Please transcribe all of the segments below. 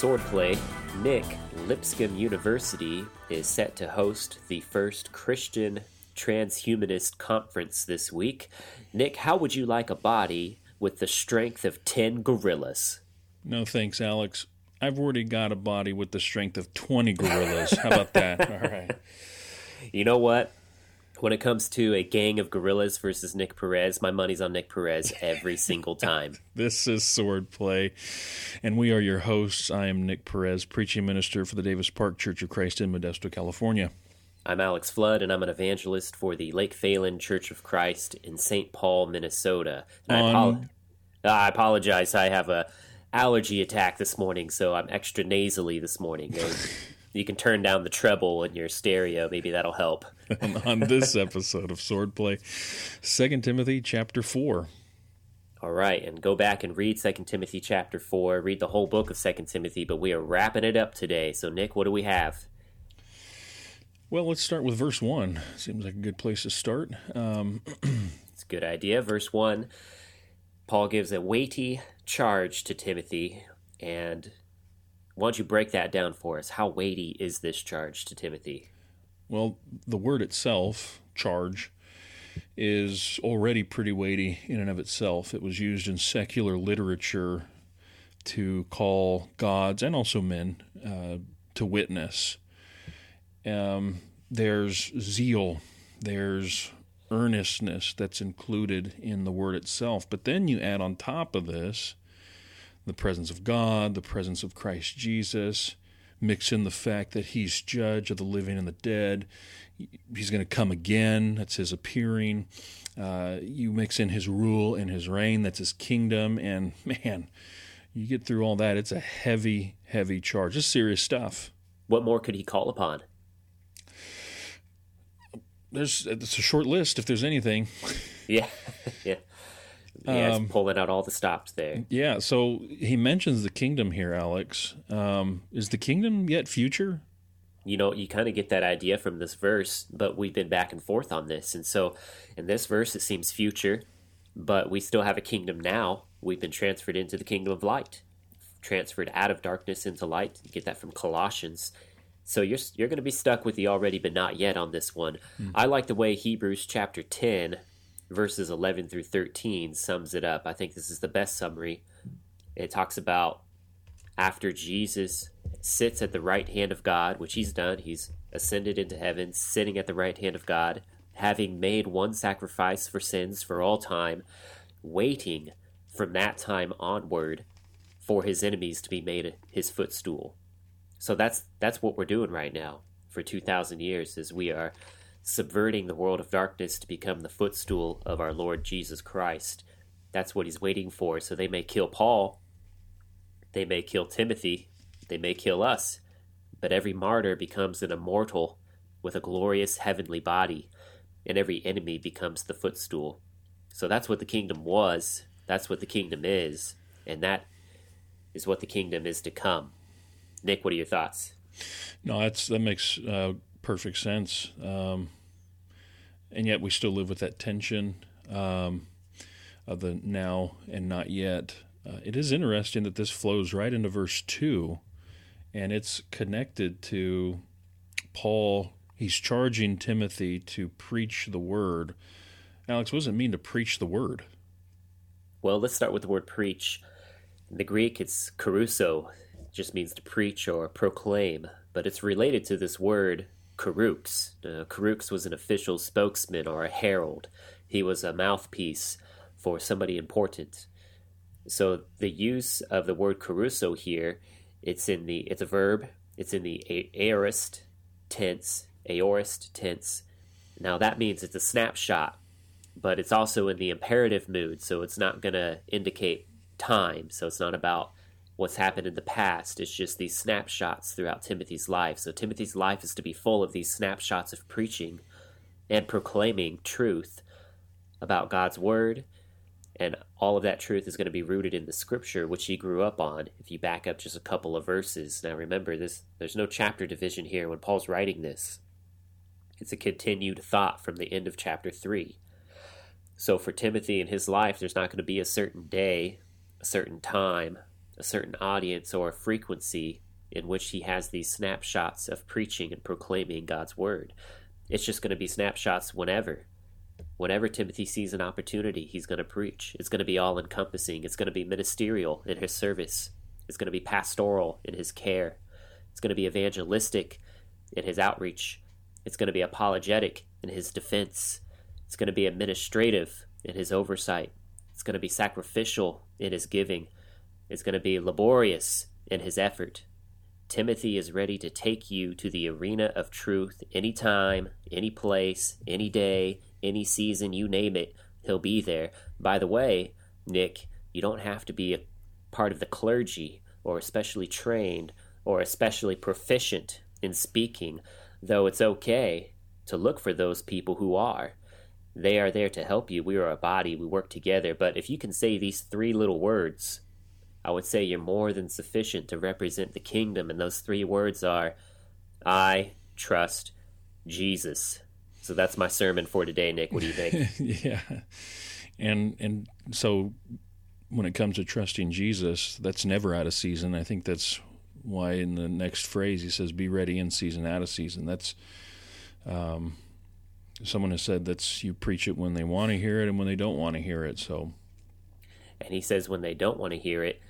Swordplay, Nick, Lipscomb University is set to host the first Christian transhumanist conference this week. Nick, how would you like a body with the strength of 10 gorillas? No thanks, Alex. I've already got a body with the strength of 20 gorillas. How about that? All right. You know what? When it comes to a gang of gorillas versus Nick Perez, my money's on Nick Perez every single time. This is Swordplay, and we are your hosts. I am Nick Perez, preaching minister for the Davis Park Church of Christ in Modesto, California. I'm Alex Flood, and I'm an evangelist for the Lake Phalen Church of Christ in St. Paul, Minnesota. And I, apo- I apologize. I have a allergy attack this morning, so I'm extra nasally this morning. you can turn down the treble in your stereo. Maybe that'll help. on this episode of Swordplay, Second Timothy chapter four. All right, and go back and read Second Timothy chapter four. Read the whole book of Second Timothy, but we are wrapping it up today. So, Nick, what do we have? Well, let's start with verse one. Seems like a good place to start. Um, it's a good idea. Verse one. Paul gives a weighty charge to Timothy, and why don't you break that down for us? How weighty is this charge to Timothy? Well, the word itself, charge, is already pretty weighty in and of itself. It was used in secular literature to call gods and also men uh, to witness. Um, there's zeal, there's earnestness that's included in the word itself. But then you add on top of this the presence of God, the presence of Christ Jesus, mix in the fact that he's judge of the living and the dead. He's going to come again. That's his appearing. Uh, you mix in his rule and his reign. That's his kingdom. And man, you get through all that. It's a heavy, heavy charge. It's serious stuff. What more could he call upon? There's it's a short list if there's anything. Yeah, yeah. Yeah, um, pulling out all the stops there. Yeah, so he mentions the kingdom here, Alex. Um, is the kingdom yet future? You know, you kind of get that idea from this verse, but we've been back and forth on this. And so in this verse, it seems future, but we still have a kingdom now. We've been transferred into the kingdom of light, transferred out of darkness into light. You get that from Colossians. So you're you're going to be stuck with the already but not yet on this one. Mm. I like the way Hebrews chapter 10 verses 11 through 13 sums it up. I think this is the best summary. It talks about after Jesus sits at the right hand of God, which he's done, he's ascended into heaven, sitting at the right hand of God, having made one sacrifice for sins for all time, waiting from that time onward for his enemies to be made his footstool. So that's that's what we're doing right now for 2000 years is we are subverting the world of darkness to become the footstool of our Lord Jesus Christ. That's what he's waiting for. So they may kill Paul, they may kill Timothy, they may kill us, but every martyr becomes an immortal with a glorious heavenly body, and every enemy becomes the footstool. So that's what the kingdom was, that's what the kingdom is, and that is what the kingdom is to come. Nick, what are your thoughts? No, that's that makes uh, perfect sense. Um, and yet we still live with that tension um, of the now and not yet. Uh, it is interesting that this flows right into verse 2, and it's connected to Paul. He's charging Timothy to preach the word. Alex, what does it mean to preach the word? Well, let's start with the word preach. In the Greek, it's kerusso, it just means to preach or proclaim, but it's related to this word Kerux. Uh, was an official spokesman or a herald. He was a mouthpiece for somebody important. So the use of the word kerusso here, it's in the it's a verb. It's in the aorist tense, aorist tense. Now that means it's a snapshot, but it's also in the imperative mood, so it's not going to indicate time. So it's not about what's happened in the past. It's just these snapshots throughout Timothy's life. So Timothy's life is to be full of these snapshots of preaching and proclaiming truth about God's word. And all of that truth is going to be rooted in the scripture which he grew up on. If you back up just a couple of verses. Now remember this there's no chapter division here when Paul's writing this. It's a continued thought from the end of chapter 3. So for Timothy in his life, there's not going to be a certain day, a certain time, a certain audience or frequency in which he has these snapshots of preaching and proclaiming God's word. It's just going to be snapshots whenever. Whenever Timothy sees an opportunity, he's going to preach. It's going to be all encompassing. It's going to be ministerial in his service. It's going to be pastoral in his care. It's going to be evangelistic in his outreach. It's going to be apologetic in his defense. It's going to be administrative in his oversight. It's going to be sacrificial in his giving. It's going to be laborious in his effort. Timothy is ready to take you to the arena of truth anytime, any place, any day, any season, you name it, he'll be there. By the way, Nick, you don't have to be a part of the clergy or especially trained or especially proficient in speaking, though it's okay to look for those people who are. They are there to help you. We are a body, we work together. But if you can say these three little words, I would say you're more than sufficient to represent the kingdom, and those three words are I trust Jesus. So that's my sermon for today, Nick. What do you think? yeah. And and so when it comes to trusting Jesus, that's never out of season. I think that's why in the next phrase he says, "Be ready in season, out of season." That's um, someone has said that's you preach it when they want to hear it and when they don't want to hear it. So, and he says when they don't want to hear it,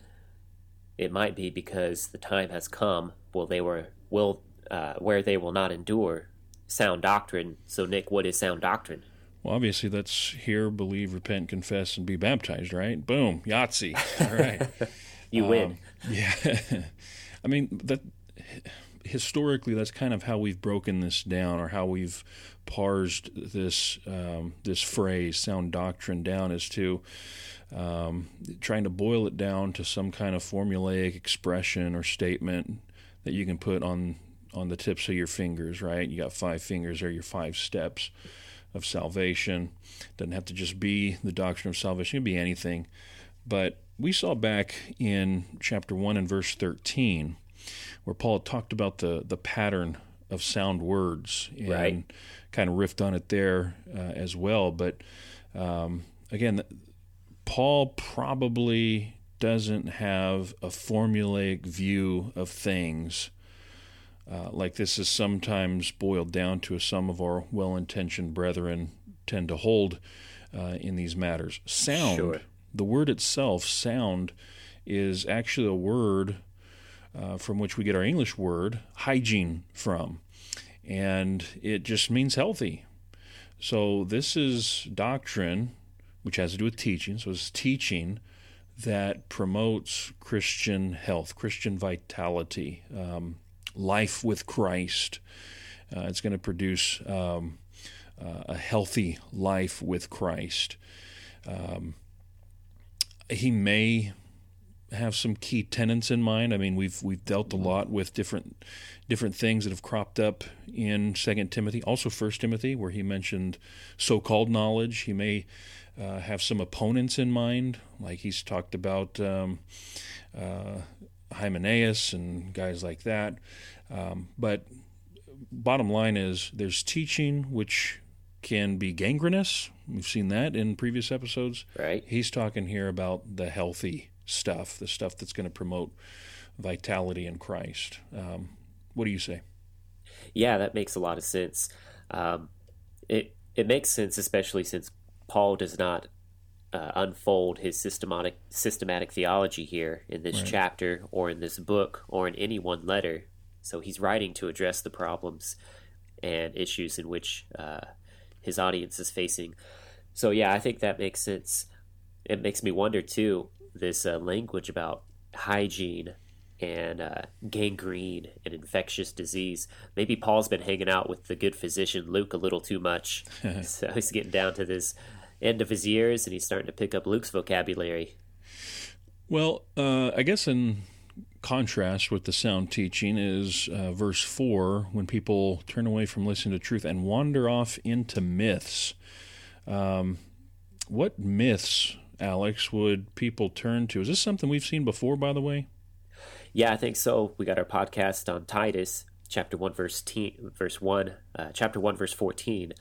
it might be because the time has come. Well, they were will uh, where they will not endure sound doctrine. So, Nick, what is sound doctrine? Well, obviously, that's hear, believe, repent, confess, and be baptized, right? Boom, Yahtzee. All right. you um, win. Yeah. I mean, that historically, that's kind of how we've broken this down or how we've parsed this um, this phrase, sound doctrine, down as to um, trying to boil it down to some kind of formulaic expression or statement that you can put on on the tips of your fingers, right? You got five fingers, or your five steps of salvation. Doesn't have to just be the doctrine of salvation; it can be anything. But we saw back in chapter one and verse thirteen, where Paul talked about the the pattern of sound words and right. kind of riffed on it there uh, as well. But um, again, Paul probably doesn't have a formulaic view of things. Uh, like this is sometimes boiled down to some of our well intentioned brethren tend to hold uh, in these matters. Sound, sure. the word itself, sound, is actually a word uh, from which we get our English word hygiene from. And it just means healthy. So this is doctrine which has to do with teaching. So it's teaching that promotes Christian health, Christian vitality, um, life with Christ. Uh, it's going to produce um, uh, a healthy life with Christ. Um, he may have some key tenets in mind. I mean, we've we've dealt a lot with different different things that have cropped up in Second Timothy, also First Timothy, where he mentioned so-called knowledge. He may uh, have some opponents in mind, like he's talked about um, uh, Hymenaeus and guys like that. Um, but bottom line is, there's teaching which can be gangrenous. We've seen that in previous episodes. Right. He's talking here about the healthy stuff, the stuff that's going to promote vitality in Christ. Um, what do you say? Yeah, that makes a lot of sense. Um, it it makes sense, especially since Paul does not uh, unfold his systematic systematic theology here in this right. chapter or in this book or in any one letter. So he's writing to address the problems and issues in which uh, his audience is facing. So yeah, I think that makes sense. It makes me wonder too this uh, language about hygiene and uh, gangrene and infectious disease. Maybe Paul's been hanging out with the good physician Luke a little too much, so he's getting down to this end of his years, and he's starting to pick up Luke's vocabulary. Well, uh, I guess in contrast with the sound teaching is uh, verse 4 when people turn away from listening to truth and wander off into myths. Um, what myths, Alex, would people turn to? Is this something we've seen before, by the way? Yeah, I think so. We got our podcast on Titus, chapter 1, verse, te- verse 1, uh, chapter 1, verse 14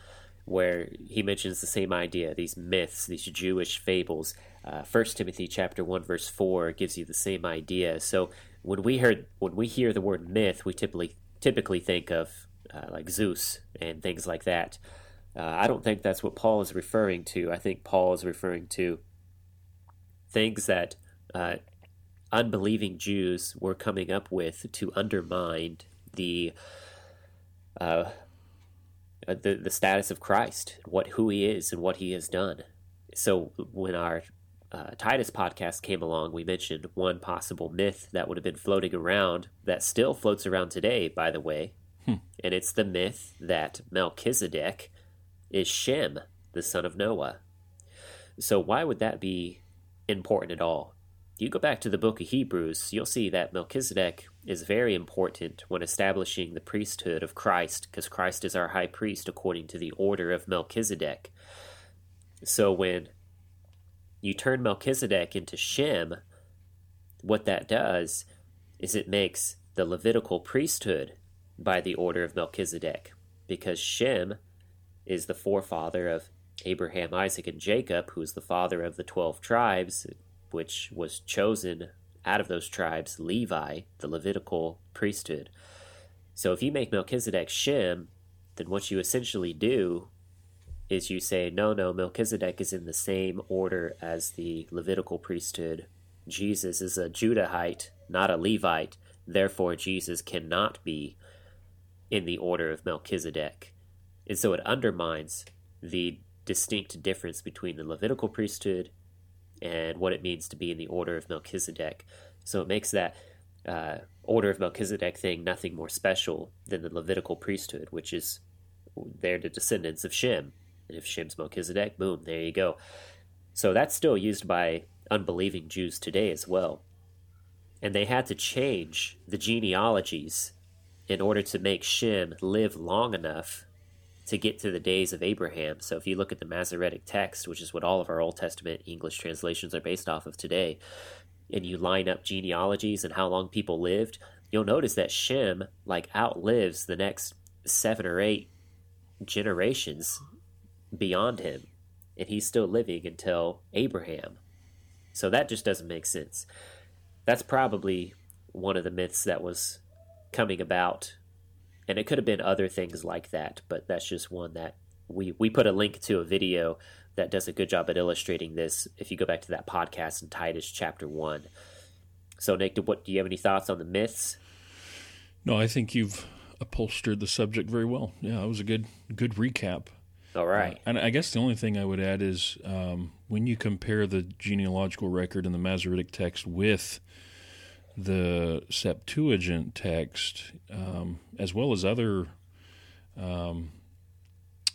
where he mentions the same idea, these myths, these Jewish fables. Uh, First Timothy chapter one verse four gives you the same idea. So when we heard when we hear the word myth, we typically typically think of uh, like Zeus and things like that. Uh, I don't think that's what Paul is referring to. I think Paul is referring to things that uh, unbelieving Jews were coming up with to undermine the uh, uh, the the status of Christ, what who He is, and what He has done. So when our uh, Titus podcast came along, we mentioned one possible myth that would have been floating around that still floats around today, by the way, hmm. and it's the myth that Melchizedek is Shem, the son of Noah. So why would that be important at all? You go back to the book of Hebrews, you'll see that Melchizedek is very important when establishing the priesthood of Christ, because Christ is our high priest according to the order of Melchizedek. So when you turn Melchizedek into Shem, what that does is it makes the Levitical priesthood by the order of Melchizedek, because Shem is the forefather of Abraham, Isaac, and Jacob, who is the father of the twelve tribes, which was chosen out of those tribes, Levi, the Levitical priesthood. So if you make Melchizedek Shem, then what you essentially do is you say, no, no, Melchizedek is in the same order as the Levitical priesthood. Jesus is a Judahite, not a Levite. Therefore, Jesus cannot be in the order of Melchizedek. And so it undermines the distinct difference between the Levitical priesthood and what it means to be in the order of Melchizedek. So it makes that uh, order of Melchizedek thing nothing more special than the Levitical priesthood, which is they're the descendants of Shem. And if Shem's Melchizedek, boom, there you go. So that's still used by unbelieving Jews today as well. And they had to change the genealogies in order to make Shem live long enough to get to the days of Abraham. So if you look at the Masoretic text, which is what all of our Old Testament English translations are based off of today, and you line up genealogies and how long people lived, you'll notice that Shem like outlives the next seven or eight generations beyond him, and he's still living until Abraham. So that just doesn't make sense. That's probably one of the myths that was coming about and it could have been other things like that, but that's just one that we we put a link to a video that does a good job at illustrating this. If you go back to that podcast in Titus chapter one. So Nick, do, what do you have any thoughts on the myths? No, I think you've upholstered the subject very well. Yeah, it was a good good recap. All right. Uh, and I guess the only thing I would add is um, when you compare the genealogical record in the Masoretic text with the Septuagint text, um, as well as other um,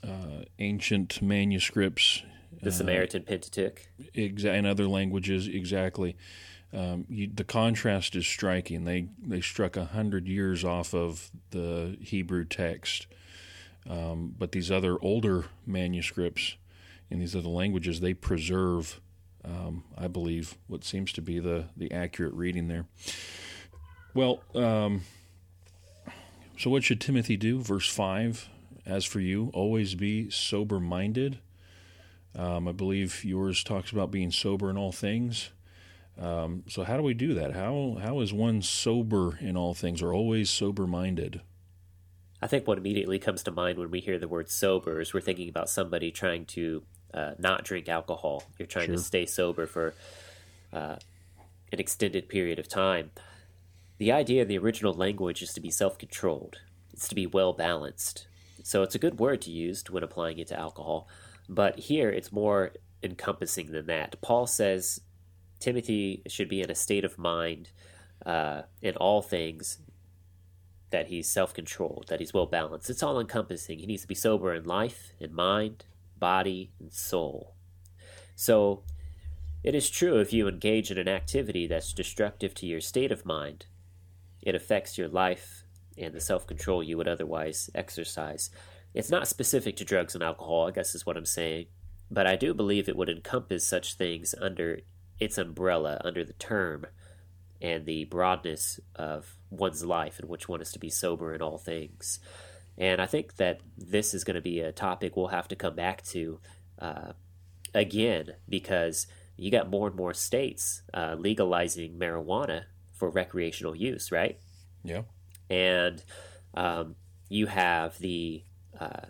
uh, ancient manuscripts, the uh, Samaritan Pentateuch, exa- in other languages, exactly. Um, you, the contrast is striking. They they struck a hundred years off of the Hebrew text, um, but these other older manuscripts in these other languages they preserve um, I believe, what seems to be the, the accurate reading there. Well, um, so what should Timothy do? Verse 5 As for you, always be sober minded. Um, I believe yours talks about being sober in all things. Um, so how do we do that? How how is one sober in all things, or always sober minded? I think what immediately comes to mind when we hear the word sober is we're thinking about somebody trying to uh, not drink alcohol. You're trying sure. to stay sober for uh, an extended period of time. The idea of the original language is to be self controlled, it's to be well balanced. So it's a good word to use when applying it to alcohol. But here it's more encompassing than that. Paul says Timothy should be in a state of mind uh, in all things that he's self controlled, that he's well balanced. It's all encompassing. He needs to be sober in life, in mind, body, and soul. So, it is true if you engage in an activity that's destructive to your state of mind, it affects your life and the self control you would otherwise exercise. It's not specific to drugs and alcohol, I guess is what I'm saying, but I do believe it would encompass such things under its umbrella, under the term and the broadness of one's life in which one is to be sober in all things. And I think that this is going to be a topic we'll have to come back to uh, again because you got more and more states uh, legalizing marijuana for recreational use, right? Yeah. And um, you have the uh,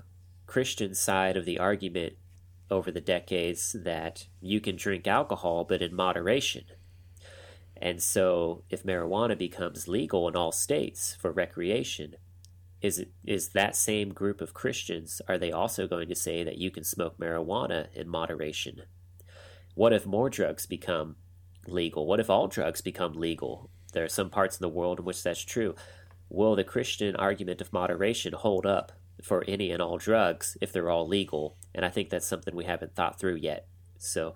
Christian side of the argument over the decades that you can drink alcohol, but in moderation. And so, if marijuana becomes legal in all states for recreation, is it, is that same group of Christians are they also going to say that you can smoke marijuana in moderation? What if more drugs become legal? What if all drugs become legal? There are some parts of the world in which that's true. Will the Christian argument of moderation hold up for any and all drugs if they're all legal? And I think that's something we haven't thought through yet. So,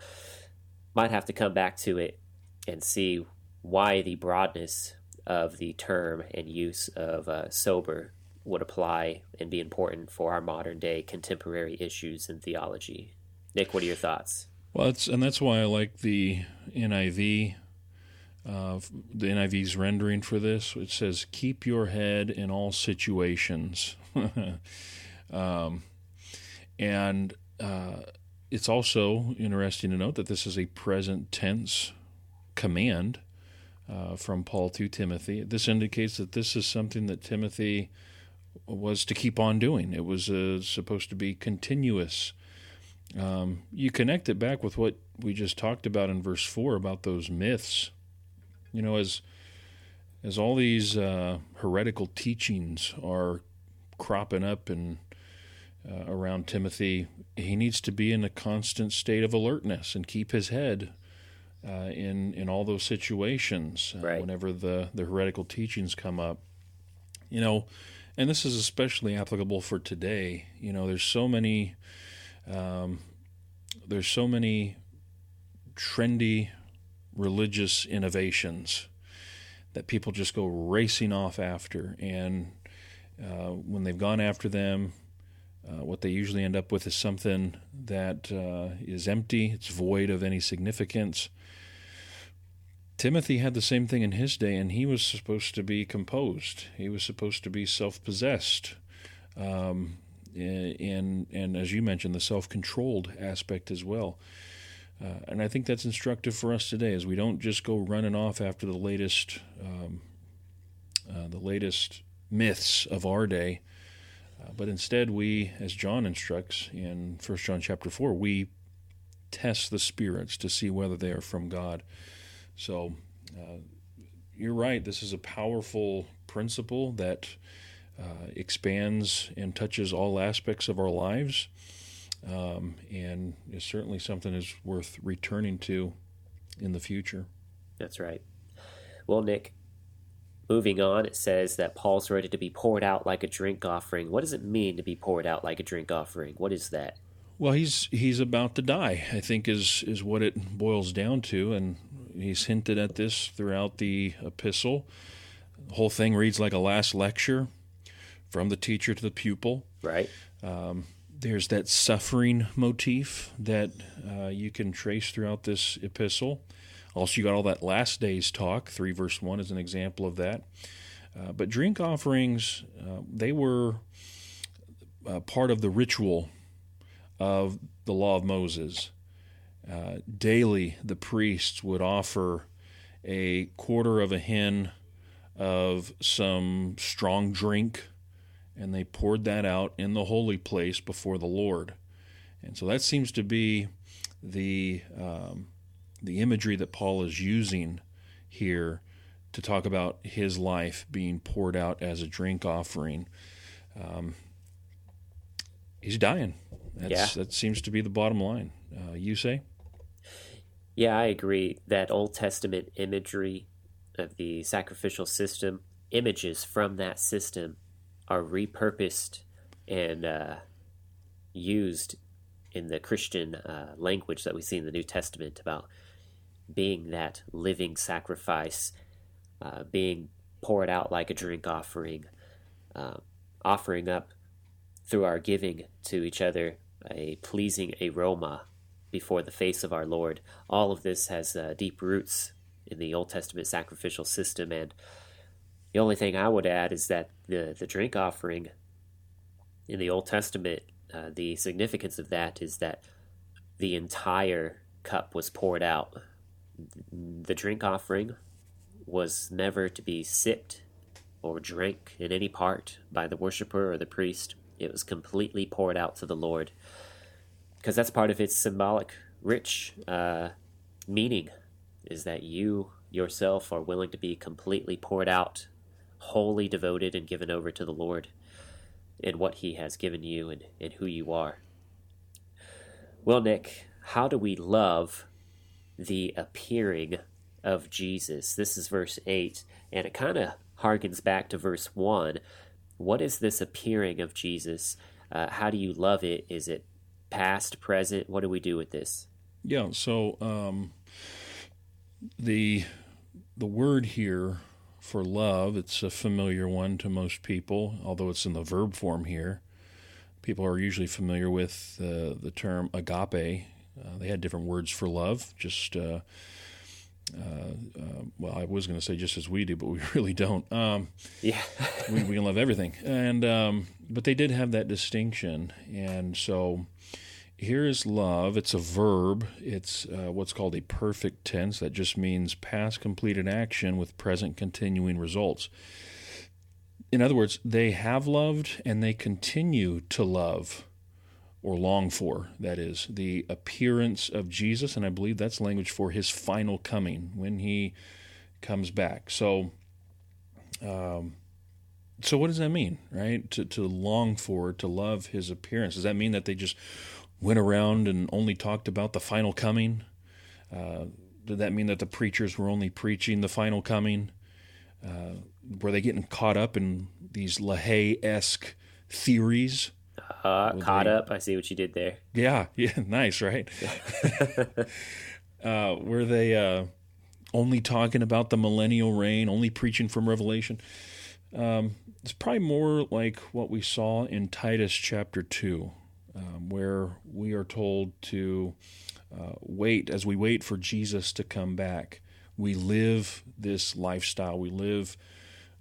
might have to come back to it and see why the broadness of the term and use of uh, sober would apply and be important for our modern day contemporary issues in theology. Nick, what are your thoughts? Well, and that's why I like the NIV, uh, the NIV's rendering for this. It says, "Keep your head in all situations," um, and uh, it's also interesting to note that this is a present tense command uh, from Paul to Timothy. This indicates that this is something that Timothy was to keep on doing. It was uh, supposed to be continuous. Um, you connect it back with what we just talked about in verse four about those myths. You know, as as all these uh, heretical teachings are cropping up and uh, around Timothy, he needs to be in a constant state of alertness and keep his head uh, in in all those situations uh, right. whenever the the heretical teachings come up. You know, and this is especially applicable for today. You know, there's so many, um, there's so many trendy religious innovations that people just go racing off after, and uh, when they've gone after them, uh, what they usually end up with is something that uh, is empty, it's void of any significance. Timothy had the same thing in his day, and he was supposed to be composed. He was supposed to be self-possessed, um, and and as you mentioned, the self-controlled aspect as well. Uh, and I think that's instructive for us today, as we don't just go running off after the latest, um, uh, the latest myths of our day, uh, but instead we, as John instructs in First John chapter four, we test the spirits to see whether they are from God. So uh, you're right. This is a powerful principle that uh, expands and touches all aspects of our lives, um, and is certainly something that's worth returning to in the future. That's right. Well, Nick, moving on, it says that Paul's ready to be poured out like a drink offering. What does it mean to be poured out like a drink offering? What is that? Well, he's he's about to die. I think is is what it boils down to, and he's hinted at this throughout the epistle. The whole thing reads like a last lecture from the teacher to the pupil. Right. Um, there's that suffering motif that uh, you can trace throughout this epistle. Also, you got all that last day's talk. Three verse one is an example of that. Uh, but drink offerings, uh, they were uh, part of the ritual of the law of Moses. Uh, daily, the priests would offer a quarter of a hin of some strong drink, and they poured that out in the holy place before the Lord. And so that seems to be the um, the imagery that Paul is using here to talk about his life being poured out as a drink offering. Um, he's dying. That's, Yeah. That seems to be the bottom line. Uh, you say? Yeah, I agree. That Old Testament imagery of the sacrificial system, images from that system are repurposed and uh, used in the Christian uh, language that we see in the New Testament about being that living sacrifice, uh, being poured out like a drink offering, uh, offering up through our giving to each other a pleasing aroma before the face of our Lord. All of this has uh, deep roots in the Old Testament sacrificial system, and the only thing I would add is that the the drink offering in the Old Testament, uh, the significance of that is that the entire cup was poured out. The drink offering was never to be sipped or drank in any part by the worshiper or the priest. It was completely poured out to the Lord because that's part of its symbolic, rich uh, meaning is that you yourself are willing to be completely poured out, wholly devoted and given over to the Lord in what He has given you and, and who you are. Well, Nick, how do we love the appearing of Jesus? This is verse 8, and it kind of harkens back to verse 1. What is this appearing of Jesus? Uh, how do you love it? Is it past, present? What do we do with this? Yeah, so um, the the word here for love, it's a familiar one to most people, although it's in the verb form here. People are usually familiar with uh, the term agape. Uh, they had different words for love, just uh, uh, uh, well, I was going to say just as we do, but we really don't. Um, yeah, we, we can love everything, and um, but they did have that distinction, and so here is love. It's a verb. It's uh, what's called a perfect tense. That just means past completed action with present continuing results. In other words, they have loved and they continue to love or long for, that is, the appearance of Jesus. And I believe that's language for his final coming when he comes back. So, um, so what does that mean, right? To, to long for, to love his appearance. Does that mean that they just went around and only talked about the final coming? Uh, did that mean that the preachers were only preaching the final coming? Uh, were they getting caught up in these LaHaye esque theories? Caught they, up. I see what you did there. Yeah, yeah, nice, right? uh, were they uh, only talking about the millennial reign, only preaching from Revelation? Um, it's probably more like what we saw in Titus chapter 2, um, where we are told to uh, wait as we wait for Jesus to come back. We live this lifestyle, we live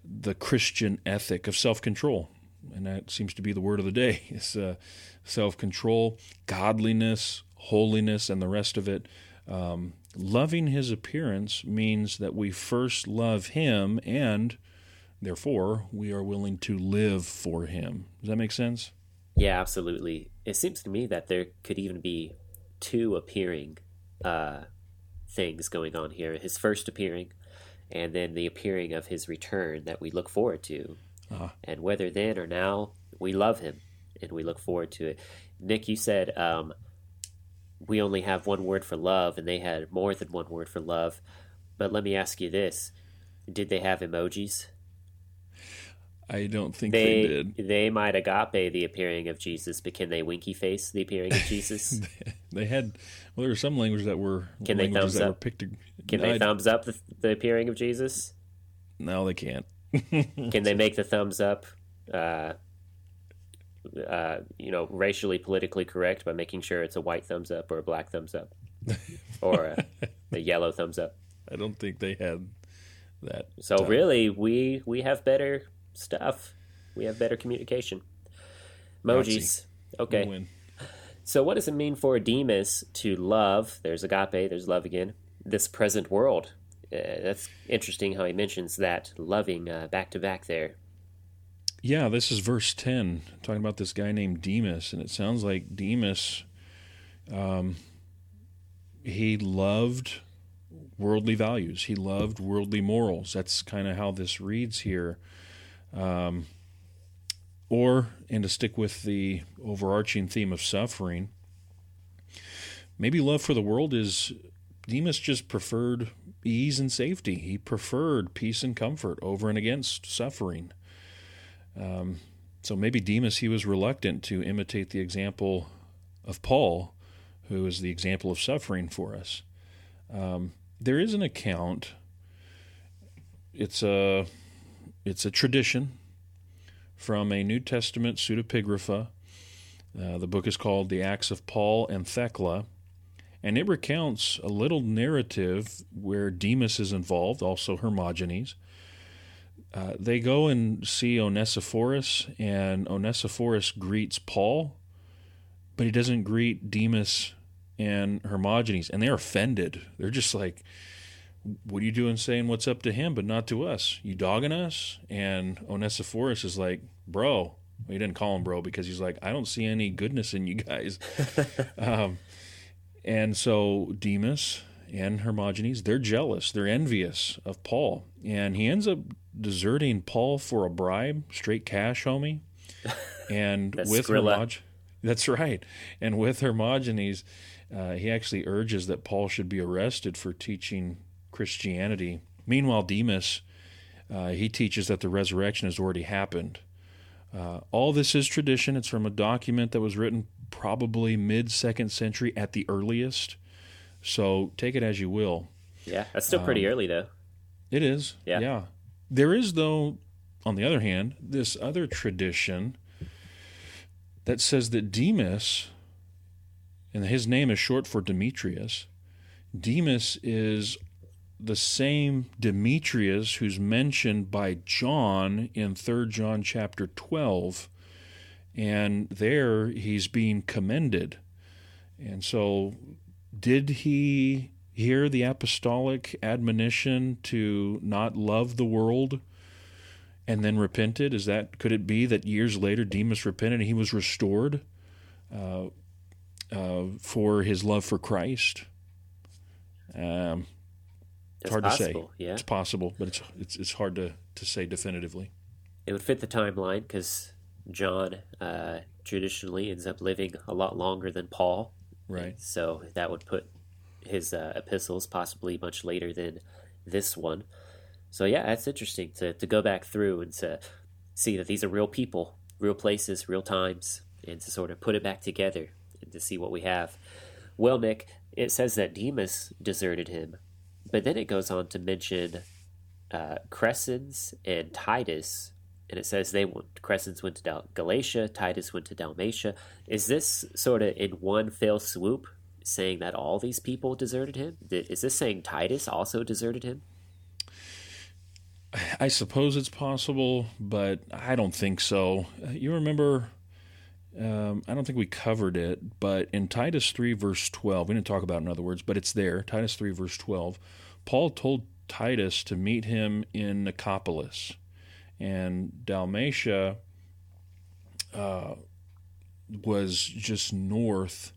the Christian ethic of self control and that seems to be the word of the day. It's uh, self control, godliness, holiness, and the rest of it. Um, loving His appearance means that we first love Him, and therefore we are willing to live for Him. Does that make sense? Yeah, absolutely. It seems to me that there could even be two appearing uh, things going on here. His first appearing, and then the appearing of His return that we look forward to. Uh-huh. And whether then or now, we love him and we look forward to it. Nick, you said um, we only have one word for love, and they had more than one word for love. But let me ask you this did they have emojis? I don't think they, they, did. They might agape the appearing of Jesus, but can they winky face the appearing of Jesus? they had. Well, there were some languages that were. Can they thumbs up? Picked, can they thumbs up the, the appearing of Jesus? No, they can't. Can they make the thumbs up? Uh, uh, you know, racially politically correct by making sure it's a white thumbs up or a black thumbs up or a, a yellow thumbs up. I don't think they had that. So time. really, we we have better stuff. We have better communication. Emojis. Okay. So what does it mean for Demas to love? There's agape. There's love again. This present world uh, that's interesting how he mentions that loving uh, back to back there. Yeah, this is verse 10, talking about this guy named Demas. And it sounds like Demas, um, he loved worldly values, he loved worldly morals. That's kind of how this reads here. Um, or, and to stick with the overarching theme of suffering, maybe love for the world is Demas just preferred ease and safety. He preferred peace and comfort over and against suffering. Um, so maybe Demas, he was reluctant to imitate the example of Paul, who is the example of suffering for us. Um, there is an account. It's a it's a tradition from a New Testament pseudepigrapha. Uh, the book is called The Acts of Paul and Thecla and it recounts a little narrative where Demas is involved, also Hermogenes. uh, they go and see Onesiphorus, and Onesiphorus greets Paul, but he doesn't greet Demas and Hermogenes, and they're offended. They're just like, "What are you doing saying what's up to him, but not to us? You dogging us?" And Onesiphorus is like, "Bro." Well, he didn't call him bro because he's like, "I don't see any goodness in you guys." um, and so Demas and Hermogenes, they're jealous, they're envious of Paul, and he ends up deserting Paul for a bribe, straight cash, homie. And with Hermogenes, that's right. And with Hermogenes, uh, he actually urges that Paul should be arrested for teaching Christianity. Meanwhile, Demas, uh, he teaches that the resurrection has already happened. Uh, all this is tradition. It's from a document that was written probably mid second century at the earliest. So take it as you will. Yeah, that's still pretty um, early, though. It is. Yeah. Yeah. There is, though, on the other hand, this other tradition that says that Demas, and his name is short for Demetrius, Demas is the same Demetrius who's mentioned by John in 3 John chapter 12. And there he's being commended. And so, did he hear the apostolic admonition to not love the world and then repented? Is that could it be that years later Demas repented and he was restored uh, uh, for his love for Christ? Um, it's, hard possible, to say. Yeah. It's possible, but it's it's it's hard to to say definitively. It would fit the timeline because John uh, traditionally ends up living a lot longer than Paul. Right. So that would put his uh, epistles possibly much later than this one. So yeah, that's interesting to, to go back through and to see that these are real people, real places, real times, and to sort of put it back together and to see what we have. Well, Nick, it says that Demas deserted him, but then it goes on to mention uh, Crescens and Titus, and it says they went, Crescens went to Dal- Galatia, Titus went to Dalmatia. Is this sort of in one fell swoop saying that all these people deserted him? Is this saying Titus also deserted him? I suppose it's possible, but I don't think so. Uh, you remember, um, I don't think we covered it, but in Titus 3, verse 12, we didn't talk about in other words, but it's there. Titus 3, verse 12. Paul told Titus to meet him in Nicopolis. And Dalmatia uh, was just north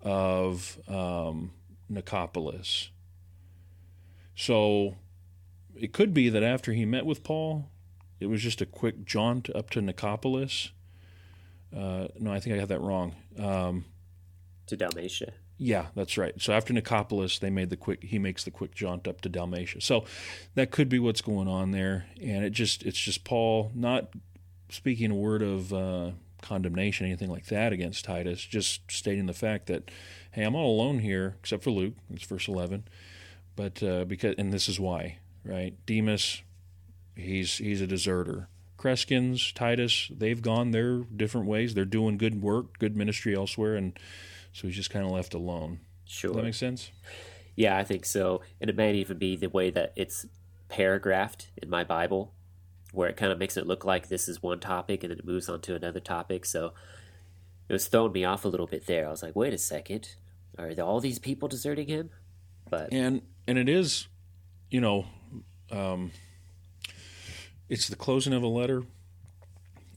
of um, Nicopolis. So it could be that after he met with Paul, it was just a quick jaunt up to Nicopolis. Uh, no, I think I got that wrong. Um, to Dalmatia. Yeah, that's right. So after Nicopolis, they made the quick. He makes the quick jaunt up to Dalmatia. So that could be what's going on there, and it just it's just Paul not speaking a word of uh, condemnation, anything like that against Titus, just stating the fact that hey, I'm all alone here except for Luke. It's verse eleven, but uh, because and this is why right? Demas, he's he's a deserter. Crescens, Titus, they've gone their different ways. They're doing good work, good ministry elsewhere, and so he's just kind of left alone. Sure. Does that make sense? Yeah, I think so. And it might even be the way that it's paragraphed in my Bible, where it kind of makes it look like this is one topic and then it moves on to another topic. So it was throwing me off a little bit there. I was like, wait a second, are all these people deserting him? But and and it is, you know, um, it's the closing of a letter,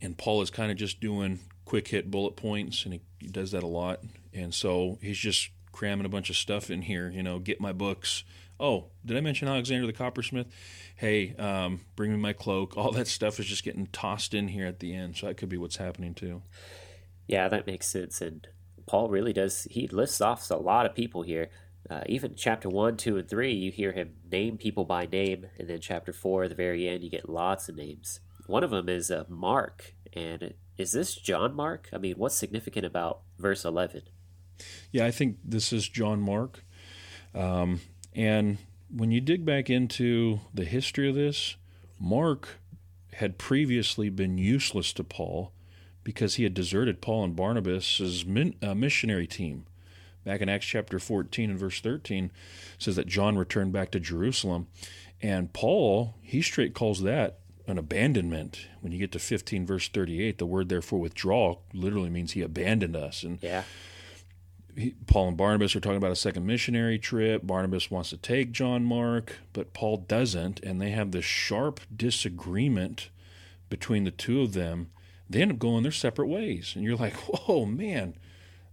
and Paul is kind of just doing quick hit bullet points, and he, he does that a lot. And so he's just cramming a bunch of stuff in here. You know, get my books. Oh, did I mention Alexander the coppersmith? Hey, um, bring me my cloak. All that stuff is just getting tossed in here at the end. So that could be what's happening too. Yeah, that makes sense. And Paul really does. He lists off a lot of people here. Uh, even chapter 1, 2, and 3, you hear him name people by name. And then chapter 4, at the very end, you get lots of names. One of them is uh, Mark. And is this John Mark? I mean, what's significant about verse 11? Yeah, I think this is John Mark. Um, and when you dig back into the history of this, Mark had previously been useless to Paul because he had deserted Paul and Barnabas' min, uh, missionary team back in Acts chapter 14 and verse 13 says that John returned back to Jerusalem. And Paul, he straight calls that an abandonment. When you get to 15 verse 38, the word therefore withdraw literally means he abandoned us. And Yeah. He, Paul and Barnabas are talking about a second missionary trip. Barnabas wants to take John Mark, but Paul doesn't, and they have this sharp disagreement between the two of them. They end up going their separate ways, and you're like, "Whoa, man,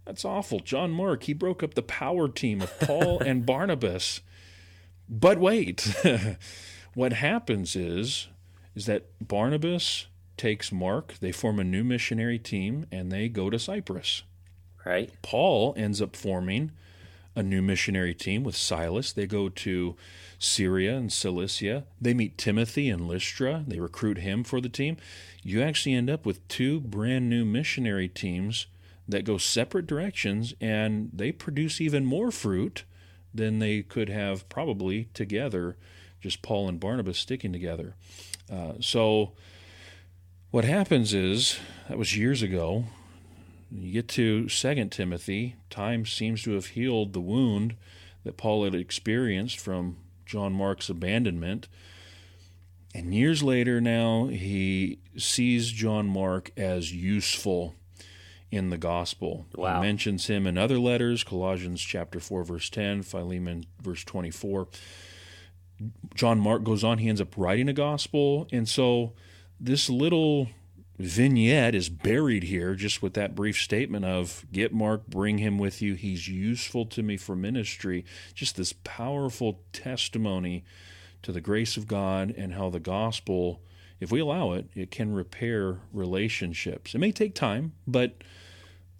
that's awful." John Mark, he broke up the power team of Paul and Barnabas. But wait, what happens is is that Barnabas takes Mark, they form a new missionary team, and they go to Cyprus. Right. Paul ends up forming a new missionary team with Silas. They go to Syria and Cilicia. They meet Timothy in Lystra. They recruit him for the team. You actually end up with two brand new missionary teams that go separate directions and they produce even more fruit than they could have probably together, just Paul and Barnabas sticking together. Uh, so, what happens is, that was years ago, you get to Second Timothy, time seems to have healed the wound that Paul had experienced from John Mark's abandonment. And years later now, he sees John Mark as useful in the gospel. Wow. He mentions him in other letters, Colossians chapter 4 verse 10, Philemon verse 24. John Mark goes on, he ends up writing a gospel, and so this little vignette is buried here just with that brief statement of get Mark, bring him with you. He's useful to me for ministry. Just this powerful testimony to the grace of God and how the gospel, if we allow it, it can repair relationships. It may take time, but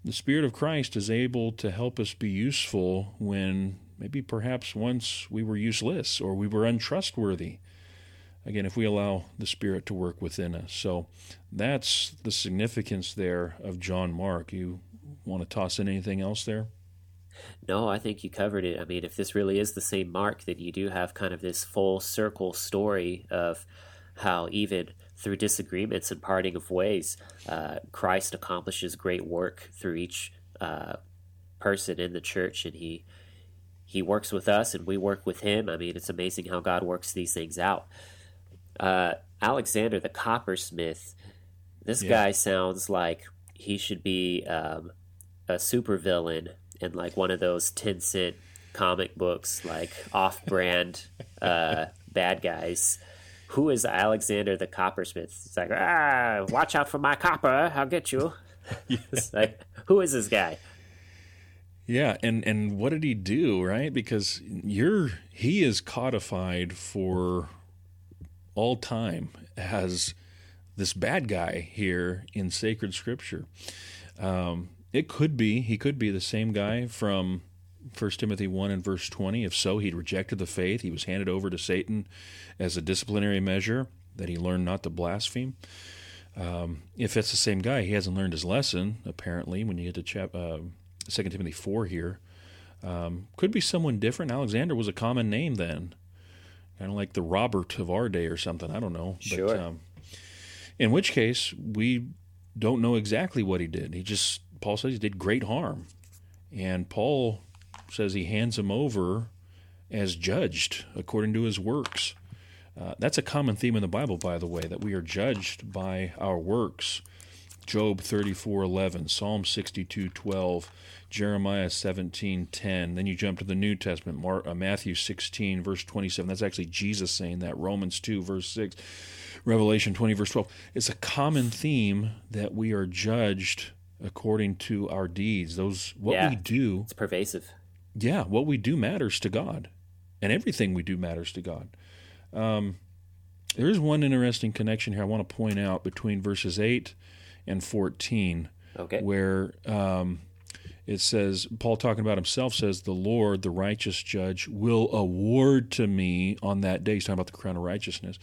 the Spirit of Christ is able to help us be useful when maybe perhaps once we were useless or we were untrustworthy again, if we allow the Spirit to work within us. So that's the significance there of John Mark. You want to toss in anything else there? No, I think you covered it. I mean, if this really is the same Mark, then you do have kind of this full circle story of how even through disagreements and parting of ways, uh, Christ accomplishes great work through each uh, person in the church, and he he works with us, and we work with him. I mean, it's amazing how God works these things out. Uh, Alexander the coppersmith, this Yeah. guy sounds like he should be um, a supervillain in like one of those 10 cent comic books, like off brand uh, bad guys. Who is Alexander the coppersmith? It's like, ah, watch out for my copper, I'll get you. It's like, who is this guy? Yeah, and and what did he do, right? Because you're he is codified for all time as this bad guy here in sacred scripture. Um, it could be he could be the same guy from 1 Timothy 1 and verse 20. If so, he'd rejected the faith. He was handed over to Satan as a disciplinary measure that he learned not to blaspheme. Um, if it's the same guy, he hasn't learned his lesson, apparently, when you get to chap, uh, 2 Timothy 4 here. Um, could be someone different. Alexander was a common name then, kind of like the Robert of our day or something. I don't know. Sure. But, um, in which case, we don't know exactly what he did. He just, Paul says he did great harm. And Paul says he hands him over as judged according to his works. Uh, that's a common theme in the Bible, by the way, that we are judged by our works. Job 34:11, Psalm 62:12, Jeremiah 17:10. Then you jump to the New Testament, Mark, uh, Matthew 16 verse 27. That's actually Jesus saying that. Romans 2 verse 6, Revelation 20 verse 12. It's a common theme that we are judged according to our deeds. Those what Yeah. we do It's pervasive. yeah, what we do matters to God, and everything we do matters to God. Um, there is one interesting connection here I want to point out between verses 8 and 14, Okay. where um, it says, Paul talking about himself says, The Lord, the righteous judge, will award to me on that day. He's talking about the crown of righteousness.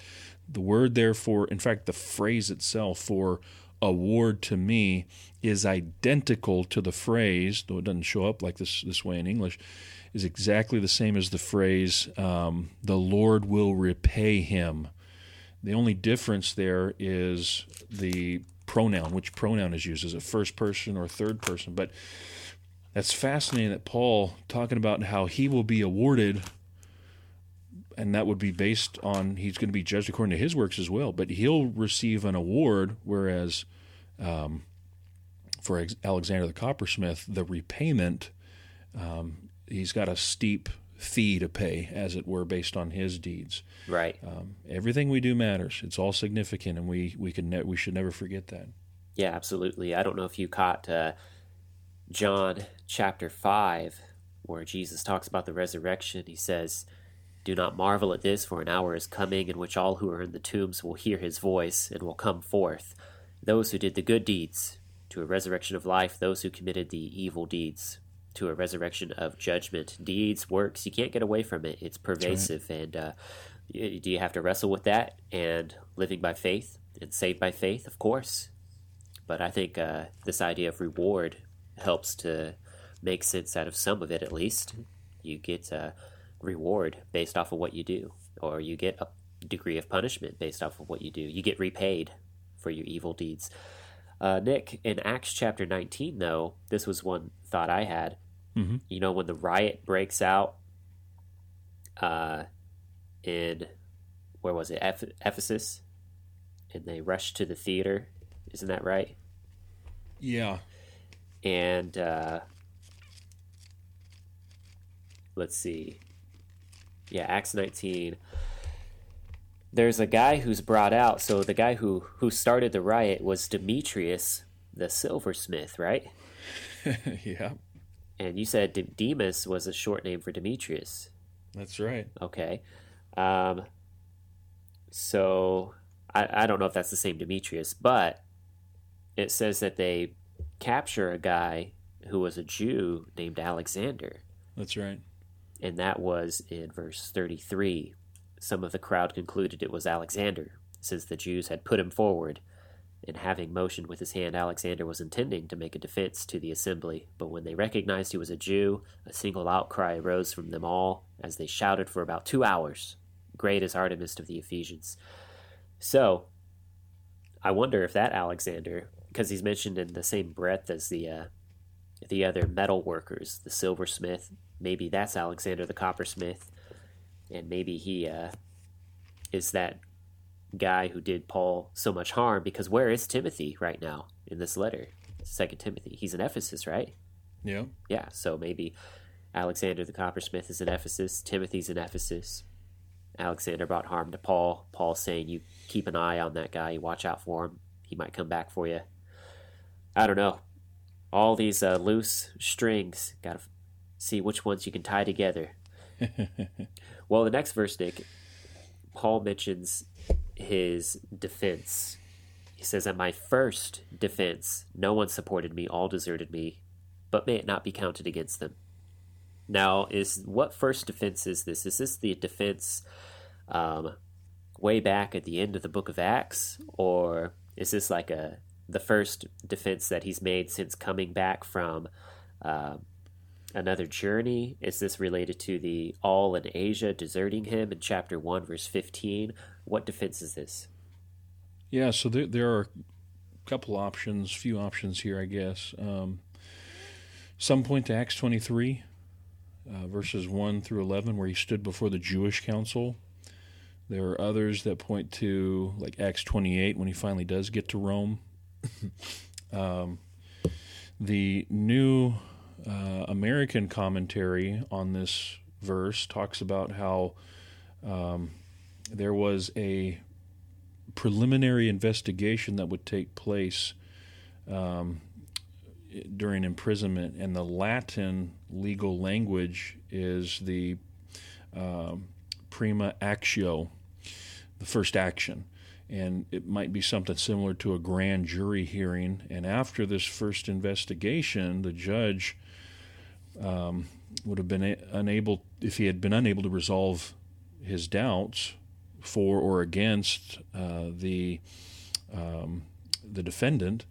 The word, therefore, in fact, the phrase itself for award to me is identical to the phrase, though it doesn't show up like this this way in English, is exactly the same as the phrase, um, the Lord will repay him. The only difference there is the pronoun, which pronoun is used. Is it first person or third person? But that's fascinating that Paul, talking about how he will be awarded and that would be based on he's going to be judged according to his works as well. But he'll receive an award, whereas um, for Alexander the coppersmith, the repayment um, he's got a steep fee to pay, as it were, based on his deeds. Right. Um, everything we do matters. It's all significant, and we we can ne- we should never forget that. Yeah, absolutely. I don't know if you caught uh, John chapter five, where Jesus talks about the resurrection. He says, "Do not marvel at this, for an hour is coming in which all who are in the tombs will hear His voice and will come forth. Those who did the good deeds." To a resurrection of life, those who committed the evil deeds to a resurrection of judgment. Deeds, works, you can't get away from it. It's pervasive. Right. And uh, do you have to wrestle with that and living by faith and saved by faith? Of course. But I think uh, this idea of reward helps to make sense out of some of it at least. You get a reward based off of what you do, or you get a degree of punishment based off of what you do. You get repaid for your evil deeds. Uh, Nick, in Acts chapter 19, though, this was one thought I had. Mm-hmm. You know, when the riot breaks out uh, in, where was it, Eph- Ephesus? And they rush to the theater. Isn't that right? Yeah. And uh, let's see. Yeah, Acts 19 there's a guy who's brought out. So the guy who who started the riot was Demetrius, the silversmith, right? yeah. And you said De- Demas was a short name for Demetrius. That's right. Okay. Um, so I, I don't know if that's the same Demetrius, but it says that they capture a guy who was a Jew named Alexander. That's right. And that was in verse 33 some of the crowd concluded it was Alexander, since the Jews had put him forward. And having motioned with his hand, Alexander was intending to make a defense to the assembly. But when they recognized he was a Jew, a single outcry arose from them all, as they shouted for about two hours, Great is Artemis of the Ephesians. So, I wonder if that Alexander, because he's mentioned in the same breath as the uh, the other metal workers, the silversmith, maybe that's Alexander the coppersmith, and maybe he uh, is that guy who did Paul so much harm. Because where is Timothy right now in this letter? Second Timothy. He's in Ephesus, right? Yeah. Yeah. So maybe Alexander the coppersmith is in Ephesus. Timothy's in Ephesus. Alexander brought harm to Paul. Paul saying, "You keep an eye on that guy. You watch out for him. He might come back for you." I don't know. All these uh, loose strings. Got to f- see which ones you can tie together. well, the next verse, Nick, Paul mentions his defense. He says, At my first defense, no one supported me, all deserted me, but may it not be counted against them. Now, is what first defense is this? Is this the defense um, way back at the end of the book of Acts, or is this like a the first defense that he's made since coming back from uh, another journey? Is this related to the all in Asia deserting him in chapter 1, verse 15? What defense is this? Yeah, so there, there are a couple options, few options here, I guess. Um, some point to Acts 23, uh, verses 1 through 11, where he stood before the Jewish council. There are others that point to, like Acts 28, when he finally does get to Rome. um, the new uh, American commentary on this verse talks about how um, there was a preliminary investigation that would take place um, during imprisonment, and the Latin legal language is the um, prima actio, the first action. And it might be something similar to a grand jury hearing. And after this first investigation, the judge um, would have been unable, if he had been unable to resolve his doubts for or against uh, the um, the defendant,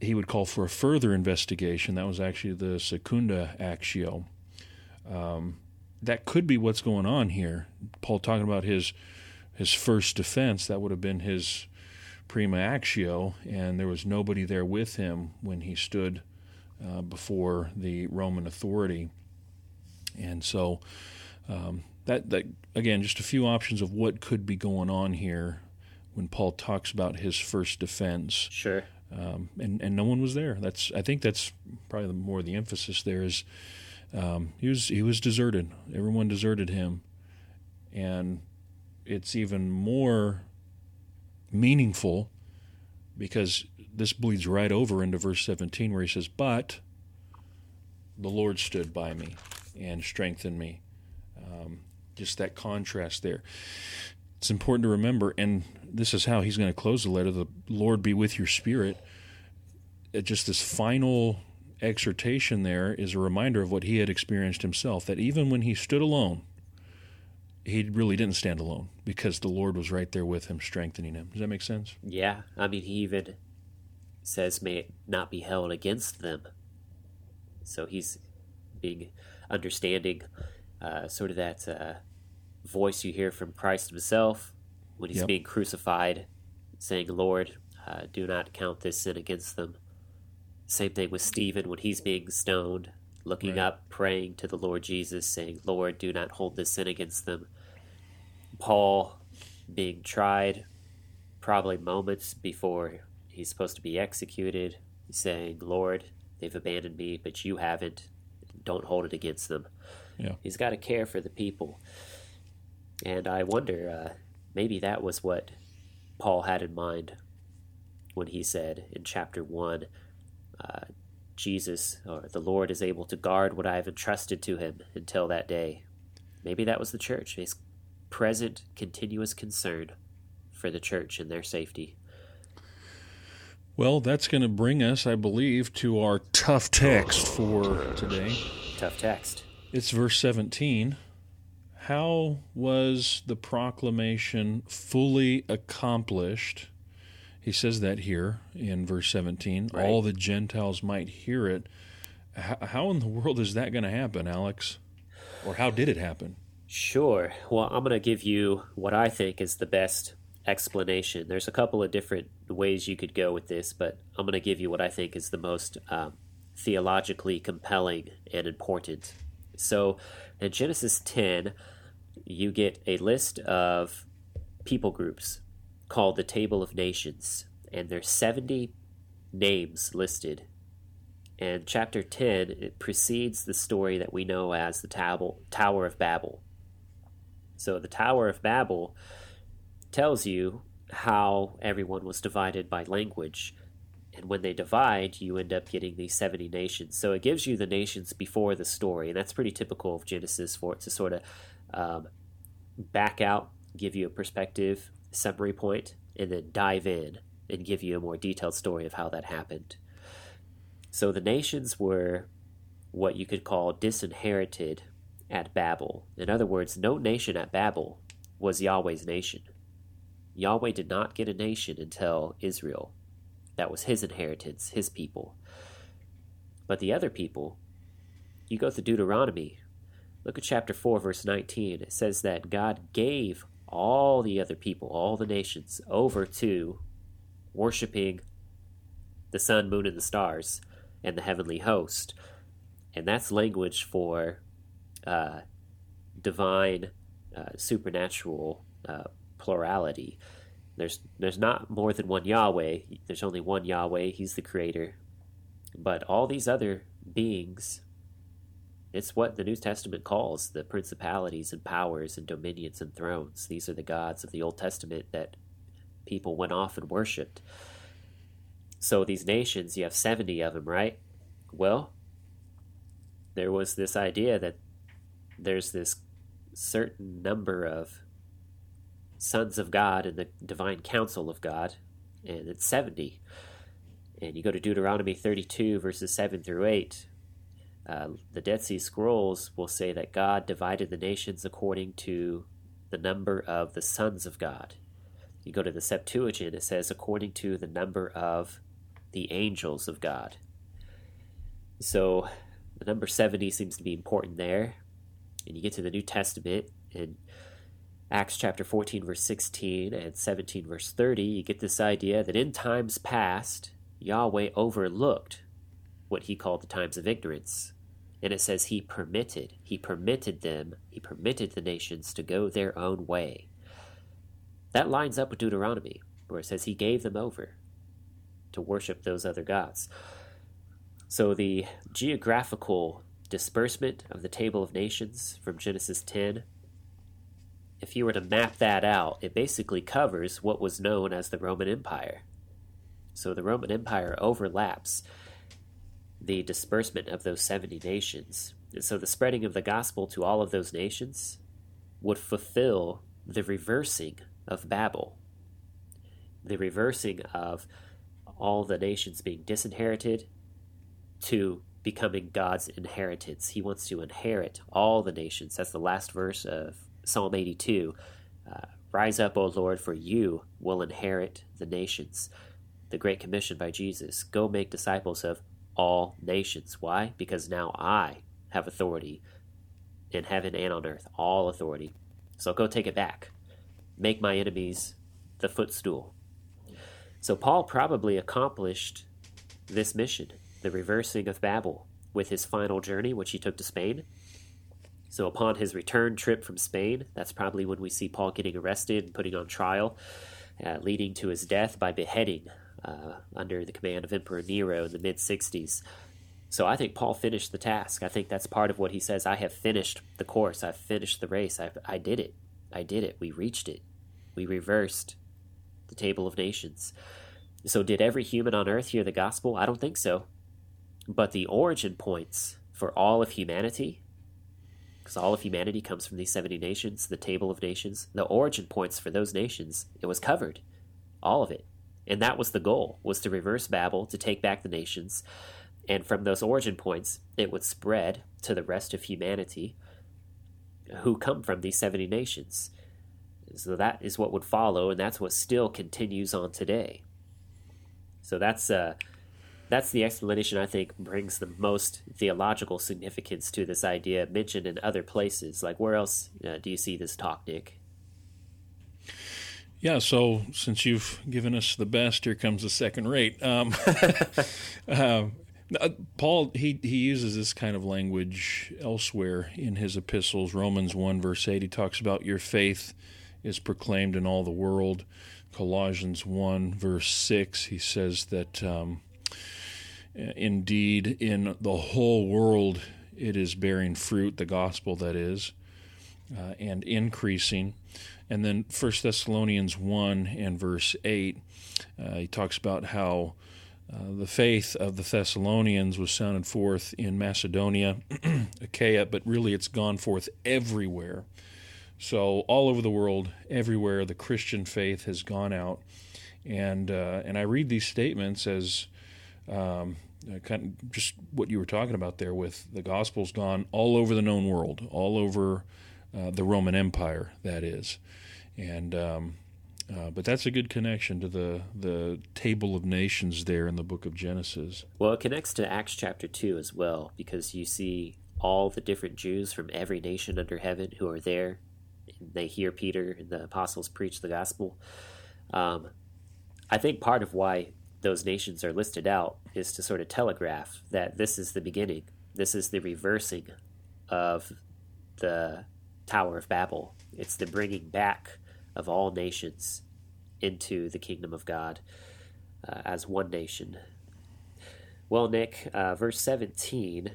he would call for a further investigation. That was actually the secunda actio. Um, that could be what's going on here. Paul talking about his his first defense. That would have been his prima actio, and there was nobody there with him when he stood uh, before the Roman authority. And so um, that that again, just a few options of what could be going on here when Paul talks about his first defense. Sure. Um, and and no one was there. That's I think that's probably the more the emphasis there is. Um, he was he was deserted. Everyone deserted him, and it's even more meaningful because this bleeds right over into verse 17 where he says, But the Lord stood by me and strengthened me. Um, just that contrast there. It's important to remember, and this is how he's going to close the letter the Lord be with your spirit. Uh, just this final exhortation there is a reminder of what he had experienced himself that even when he stood alone, he really didn't stand alone because the Lord was right there with him, strengthening him. Does that make sense? Yeah. I mean, he even says, May it not be held against them. So he's being understanding, uh, sort of that uh, voice you hear from Christ himself when he's Yep. being crucified, saying, Lord, uh, do not count this sin against them. Same thing with Stephen when he's being stoned, looking Right. up, praying to the Lord Jesus, saying, Lord, do not hold this sin against them. Paul being tried, probably moments before he's supposed to be executed, saying, Lord, they've abandoned me, but you haven't. Don't hold it against them. Yeah. He's got to care for the people. And I wonder, uh, maybe that was what Paul had in mind when he said in chapter 1 uh, Jesus or the Lord is able to guard what I have entrusted to him until that day. Maybe that was the church, his present, continuous concern for the church and their safety. Well, that's going to bring us, I believe, to our tough text for today. Tough text. It's verse 17. How was the proclamation fully accomplished? He says that here in verse 17. Right. All the Gentiles might hear it. How in the world is that going to happen, Alex? Or how did it happen? Sure. Well, I'm going to give you what I think is the best explanation. There's a couple of different ways you could go with this, but I'm going to give you what I think is the most um, theologically compelling and important. So, in Genesis 10, you get a list of people groups called the Table of Nations, and there's 70 names listed. And chapter 10 it precedes the story that we know as the Tower Tower of Babel. So the Tower of Babel tells you how everyone was divided by language. And when they divide, you end up getting these 70 nations. So it gives you the nations before the story. And that's pretty typical of Genesis for it to sort of um, back out, give you a perspective, summary point, and then dive in and give you a more detailed story of how that happened. So the nations were what you could call disinherited at Babel. In other words, no nation at Babel was Yahweh's nation. Yahweh did not get a nation until Israel. That was his inheritance, his people. But the other people, you go to Deuteronomy, look at chapter 4, verse 19. It says that God gave all the other people, all the nations, over to worshiping the sun, moon, and the stars and the heavenly host. And that's language for uh, divine, uh, supernatural uh, plurality. There's there's not more than one Yahweh. There's only one Yahweh. He's the creator. But all these other beings, it's what the New Testament calls the principalities and powers and dominions and thrones. These are the gods of the Old Testament that people went off and worshipped. So these nations, you have 70 of them, right? Well, there was this idea that there's this certain number of sons of God and the divine council of God, and it's 70. And you go to Deuteronomy 32, verses 7 through 8. Uh, the Dead Sea Scrolls will say that God divided the nations according to the number of the sons of God. You go to the Septuagint, it says according to the number of the angels of God. So the number 70 seems to be important there. And you get to the New Testament in Acts chapter 14, verse 16 and 17, verse 30, you get this idea that in times past, Yahweh overlooked what he called the times of ignorance. And it says he permitted, he permitted them, he permitted the nations to go their own way. That lines up with Deuteronomy, where it says he gave them over to worship those other gods. So the geographical disbursement of the table of nations from Genesis 10 if you were to map that out, it basically covers what was known as the Roman Empire. So the Roman Empire overlaps the disbursement of those 70 nations. And so the spreading of the gospel to all of those nations would fulfill the reversing of Babel, the reversing of all the nations being disinherited to becoming God's inheritance. He wants to inherit all the nations. That's the last verse of Psalm 82 uh, Rise up, O Lord, for you will inherit the nations. The Great Commission by Jesus Go make disciples of all nations. Why? Because now I have authority in heaven and on earth, all authority. So go take it back. Make my enemies the footstool. So Paul probably accomplished this mission, the reversing of Babel, with his final journey, which he took to Spain. So upon his return trip from Spain, that's probably when we see Paul getting arrested and putting on trial, uh, leading to his death by beheading uh, under the command of Emperor Nero in the mid 60s. So I think Paul finished the task. I think that's part of what he says. I have finished the course. I've finished the race. I, I did it. I did it. We reached it. We reversed the table of nations. So, did every human on earth hear the gospel? I don't think so. But the origin points for all of humanity because all of humanity comes from these 70 nations, the table of nations, the origin points for those nations, it was covered. All of it. And that was the goal, was to reverse Babel, to take back the nations. And from those origin points, it would spread to the rest of humanity who come from these 70 nations. So that is what would follow, and that's what still continues on today. So that's uh, that's the explanation I think brings the most theological significance to this idea mentioned in other places. Like, where else uh, do you see this talk, Nick? Yeah, so since you've given us the best, here comes the second rate. Um, uh, Paul he he uses this kind of language elsewhere in his epistles. Romans one verse eight, he talks about your faith is proclaimed in all the world. Colossians one verse six, he says that. Um, Indeed, in the whole world, it is bearing fruit, the gospel that is, uh, and increasing. And then 1 Thessalonians 1 and verse 8, uh, he talks about how uh, the faith of the Thessalonians was sounded forth in Macedonia, Achaia, but really it's gone forth everywhere. So all over the world, everywhere, the Christian faith has gone out, and uh, and I read these statements as um, kind of just what you were talking about there with the gospel's gone all over the known world, all over uh, the Roman Empire, that is, and um, uh, but that's a good connection to the the table of nations there in the book of Genesis. Well, it connects to Acts chapter two as well because you see all the different Jews from every nation under heaven who are there. They hear Peter and the apostles preach the gospel. Um, I think part of why those nations are listed out is to sort of telegraph that this is the beginning. This is the reversing of the Tower of Babel. It's the bringing back of all nations into the kingdom of God uh, as one nation. Well, Nick, uh, verse 17,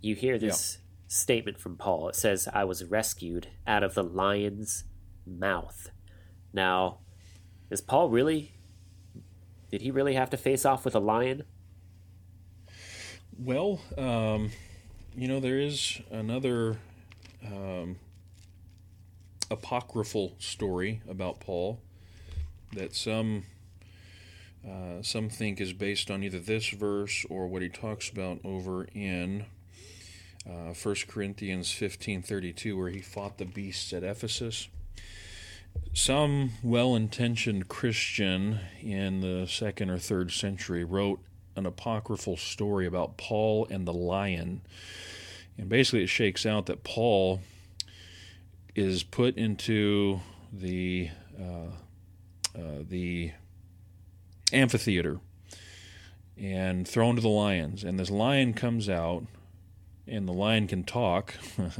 you hear this yeah. statement from Paul. It says, I was rescued out of the lion's mouth. Now, is Paul really did he really have to face off with a lion? Well, um, you know, there is another um, apocryphal story about Paul that some uh, some think is based on either this verse or what he talks about over in uh, 1 Corinthians 15:32 where he fought the beasts at Ephesus. Some well intentioned Christian in the second or third century wrote an apocryphal story about Paul and the lion. And basically, it shakes out that Paul is put into the uh, uh, the amphitheater and thrown to the lions. And this lion comes out and the lion can talk.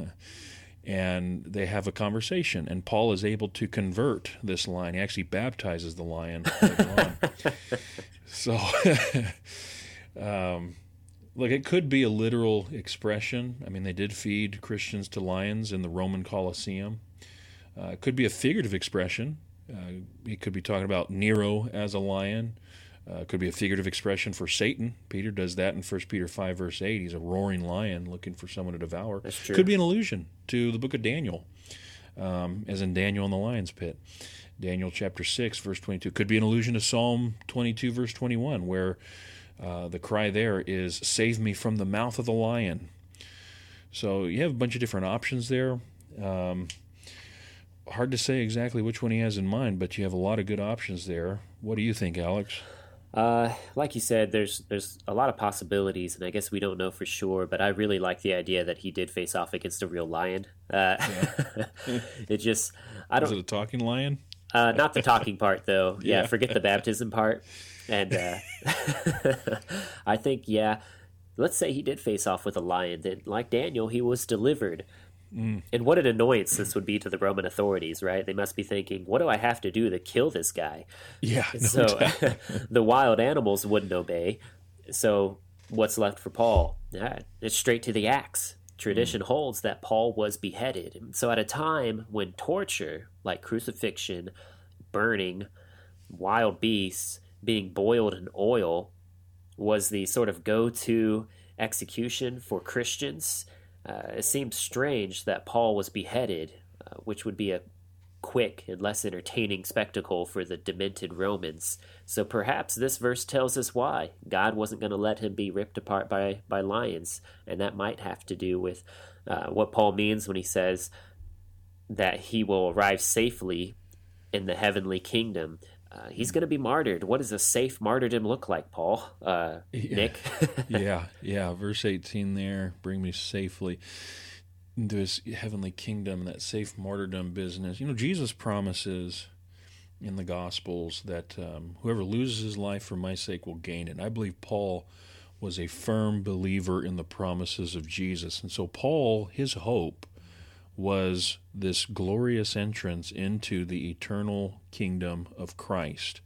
and they have a conversation, and Paul is able to convert this lion. He actually baptizes the lion so, um, look, it could be a literal expression. I mean, they did feed Christians to lions in the Roman Colosseum. Uh, it could be a figurative expression. Uh, he could be talking about Nero as a lion. Uh, could be a figurative expression for Satan. Peter does that in 1 Peter 5, verse 8. He's a roaring lion looking for someone to devour. That's true. Could be an allusion to the book of Daniel, um, as in Daniel in the lion's pit. Daniel chapter 6, verse 22. Could be an allusion to Psalm 22, verse 21, where uh, the cry there is, Save me from the mouth of the lion. So you have a bunch of different options there. Um, hard to say exactly which one he has in mind, but you have a lot of good options there. What do you think, Alex? Uh, like you said, there's there's a lot of possibilities, and I guess we don't know for sure. But I really like the idea that he did face off against a real lion. Uh, yeah. it just I don't. Was it a talking lion? Uh, not the talking part, though. Yeah, yeah. forget the baptism part. And uh, I think, yeah, let's say he did face off with a lion. Then, like Daniel, he was delivered. Mm. And what an annoyance this would be to the Roman authorities, right? They must be thinking, what do I have to do to kill this guy? Yeah. No so the wild animals wouldn't obey. So what's left for Paul? Yeah, it's straight to the axe. Tradition mm. holds that Paul was beheaded. So, at a time when torture, like crucifixion, burning, wild beasts, being boiled in oil, was the sort of go to execution for Christians, uh, it seems strange that Paul was beheaded, uh, which would be a quick and less entertaining spectacle for the demented Romans. So perhaps this verse tells us why God wasn't going to let him be ripped apart by, by lions. And that might have to do with uh, what Paul means when he says that he will arrive safely in the heavenly kingdom. Uh, he's going to be martyred. What does a safe martyrdom look like, Paul? Uh, yeah. Nick? yeah, yeah. Verse 18 there, bring me safely into his heavenly kingdom, that safe martyrdom business. You know, Jesus promises in the Gospels that um, whoever loses his life for my sake will gain it. And I believe Paul was a firm believer in the promises of Jesus. And so, Paul, his hope was this glorious entrance into the eternal kingdom of Christ.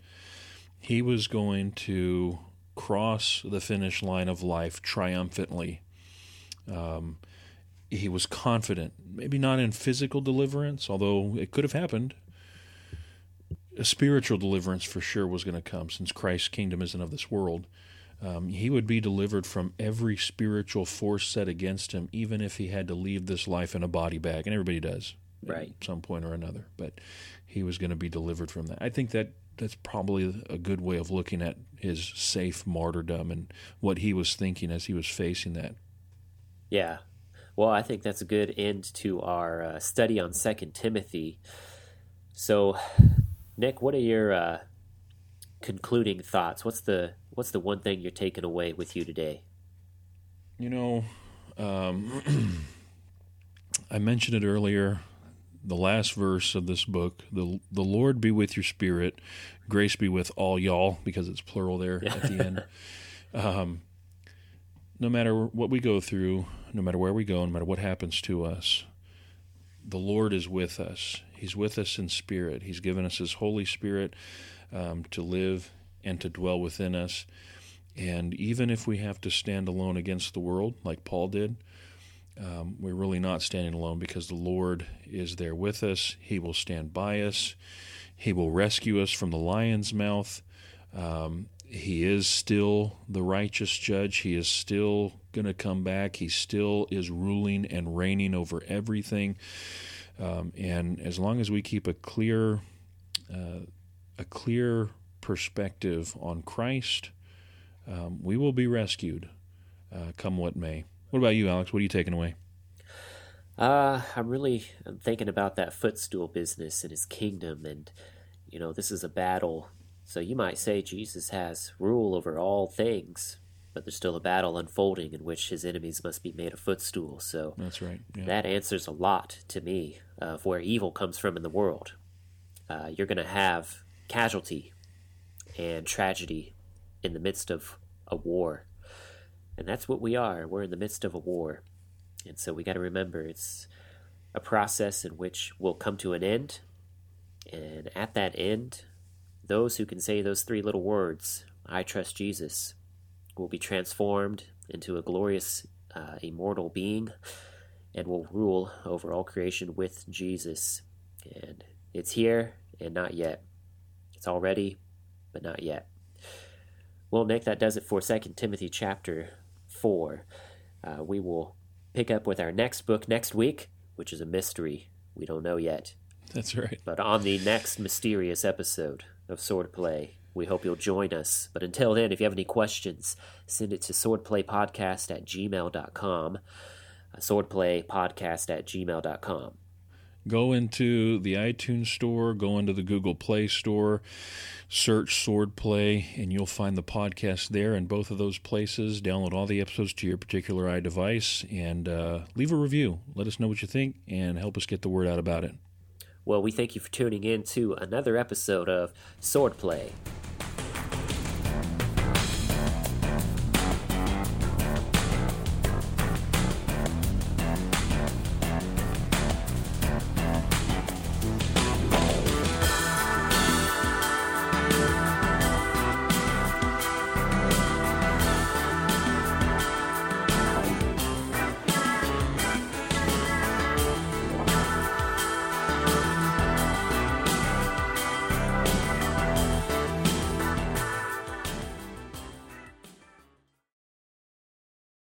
He was going to cross the finish line of life triumphantly. Um, he was confident, maybe not in physical deliverance, although it could have happened. A spiritual deliverance for sure was going to come since Christ's kingdom isn't of this world. Um, he would be delivered from every spiritual force set against him, even if he had to leave this life in a body bag. And everybody does right. at some point or another. But he was going to be delivered from that. I think that that's probably a good way of looking at his safe martyrdom and what he was thinking as he was facing that. Yeah, well, I think that's a good end to our uh, study on Second Timothy. So, Nick, what are your uh, concluding thoughts? What's the what's the one thing you're taking away with you today? You know, um, I mentioned it earlier. The last verse of this book: "the The Lord be with your spirit, grace be with all y'all," because it's plural there at the end. Um, no matter what we go through, no matter where we go, no matter what happens to us, the Lord is with us. He's with us in spirit. He's given us His Holy Spirit um, to live and to dwell within us. And even if we have to stand alone against the world, like Paul did, um, we're really not standing alone because the Lord is there with us. He will stand by us. He will rescue us from the lion's mouth. Um, he is still the righteous judge. He is still going to come back. He still is ruling and reigning over everything. Um, and as long as we keep a clear, uh, a clear perspective on Christ, um, we will be rescued, uh, come what may. What about you, Alex? What are you taking away? Uh, I'm really I'm thinking about that footstool business in his kingdom, and you know, this is a battle so you might say Jesus has rule over all things, but there's still a battle unfolding in which his enemies must be made a footstool. So that's right. Yeah. That answers a lot to me of where evil comes from in the world. Uh, you're going to have casualty and tragedy in the midst of a war. And that's what we are. We're in the midst of a war. And so we got to remember it's a process in which we'll come to an end. And at that end, those who can say those three little words, I trust Jesus, will be transformed into a glorious, uh, immortal being and will rule over all creation with Jesus. And it's here and not yet. It's already, but not yet. Well, Nick, that does it for Second Timothy chapter 4. Uh, we will pick up with our next book next week, which is a mystery. We don't know yet. That's right. But on the next mysterious episode of Swordplay, we hope you'll join us. But until then, if you have any questions, send it to swordplaypodcast at gmail.com. Uh, swordplaypodcast at gmail.com. Go into the iTunes store, go into the Google Play store, search Swordplay, and you'll find the podcast there in both of those places. Download all the episodes to your particular iDevice and uh, leave a review. Let us know what you think and help us get the word out about it. Well, we thank you for tuning in to another episode of Swordplay.